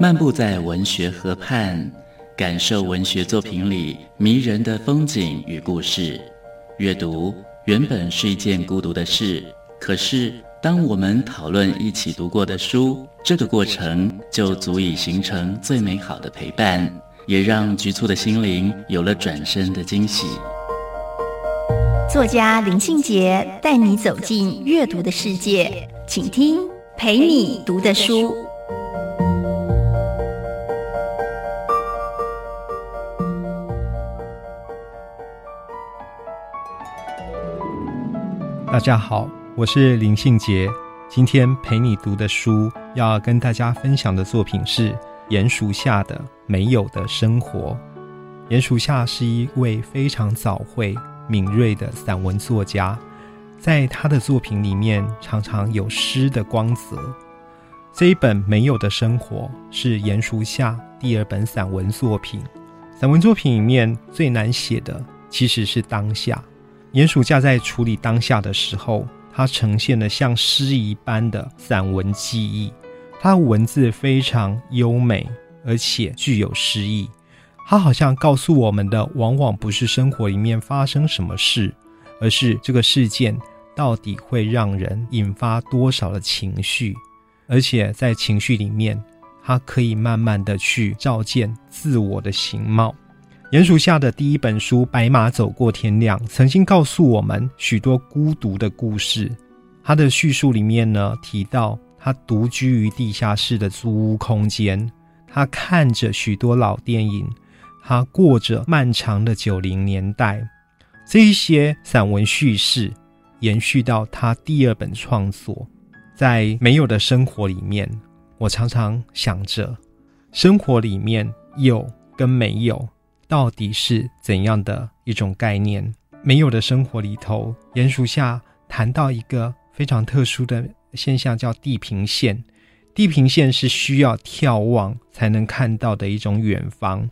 漫步在文学河畔，感受文学作品里迷人的风景与故事。阅读原本是一件孤独的事，可是当我们讨论一起读过的书，这个过程就足以形成最美好的陪伴，也让局促的心灵有了转身的惊喜。作家林信杰带你走进阅读的世界，请听陪你读的书。大家好，我是林信杰。今天陪你读的书，要跟大家分享的作品是鼹鼠下的《没有的生活》。鼹鼠下是一位非常早慧、敏锐的散文作家，在他的作品里面常常有诗的光泽。这一本《没有的生活》是鼹鼠下第二本散文作品。散文作品里面最难写的其实是当下。鼹鼠架在处理当下的时候，它呈现了像诗一般的散文记忆。它文字非常优美，而且具有诗意。它好像告诉我们的，往往不是生活里面发生什么事，而是这个事件到底会让人引发多少的情绪，而且在情绪里面，它可以慢慢的去照见自我的形貌。鼹鼠下的第一本书《白马走过天亮》曾经告诉我们许多孤独的故事。他的叙述里面呢，提到他独居于地下室的租屋空间，他看着许多老电影，他过着漫长的九零年代。这一些散文叙事延续到他第二本创作，在没有的生活里面，我常常想着，生活里面有跟没有。到底是怎样的一种概念？没有的生活里头，鼹鼠下谈到一个非常特殊的现象，叫地平线。地平线是需要眺望才能看到的一种远方。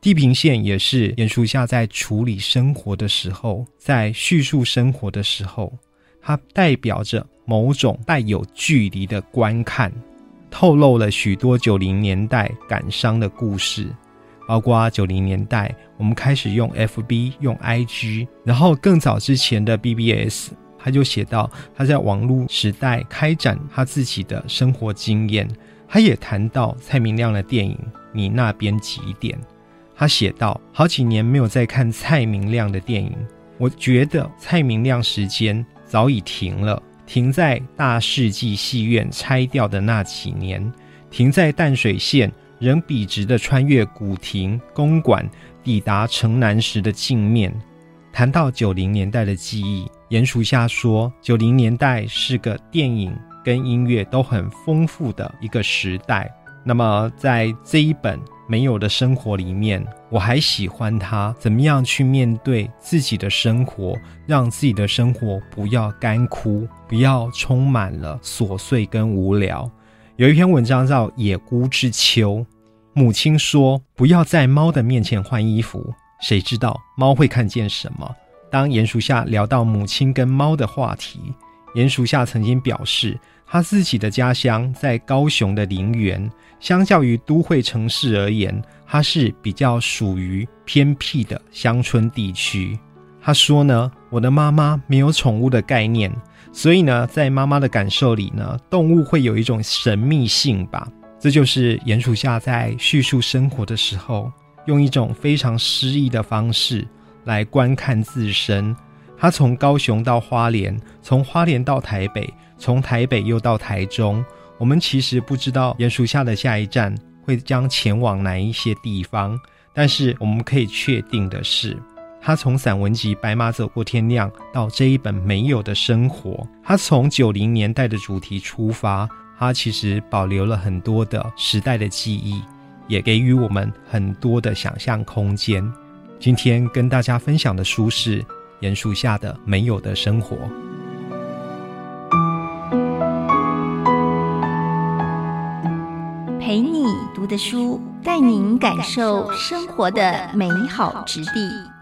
地平线也是鼹鼠下在处理生活的时候，在叙述生活的时候，它代表着某种带有距离的观看，透露了许多九零年代感伤的故事。包括九零年代，我们开始用 FB、用 IG，然后更早之前的 BBS，他就写到他在网络时代开展他自己的生活经验。他也谈到蔡明亮的电影《你那边几点》，他写到好几年没有再看蔡明亮的电影，我觉得蔡明亮时间早已停了，停在大世纪戏院拆掉的那几年，停在淡水线。仍笔直的穿越古亭公馆，抵达城南时的镜面。谈到九零年代的记忆，鼹鼠下说，九零年代是个电影跟音乐都很丰富的一个时代。那么，在这一本没有的生活里面，我还喜欢他怎么样去面对自己的生活，让自己的生活不要干枯，不要充满了琐碎跟无聊。有一篇文章叫《野姑之秋》，母亲说：“不要在猫的面前换衣服，谁知道猫会看见什么？”当鼹鼠下聊到母亲跟猫的话题，鼹鼠下曾经表示，他自己的家乡在高雄的林园，相较于都会城市而言，它是比较属于偏僻的乡村地区。他说呢：“我的妈妈没有宠物的概念。”所以呢，在妈妈的感受里呢，动物会有一种神秘性吧。这就是鼹鼠下在叙述生活的时候，用一种非常诗意的方式来观看自身。他从高雄到花莲，从花莲到台北，从台北又到台中。我们其实不知道鼹鼠下的下一站会将前往哪一些地方，但是我们可以确定的是。他从散文集《白马走过天亮》到这一本没有的生活，他从九零年代的主题出发，他其实保留了很多的时代的记忆，也给予我们很多的想象空间。今天跟大家分享的书是《鼹鼠下的没有的生活》，陪你读的书，带您感受生活的美好质地。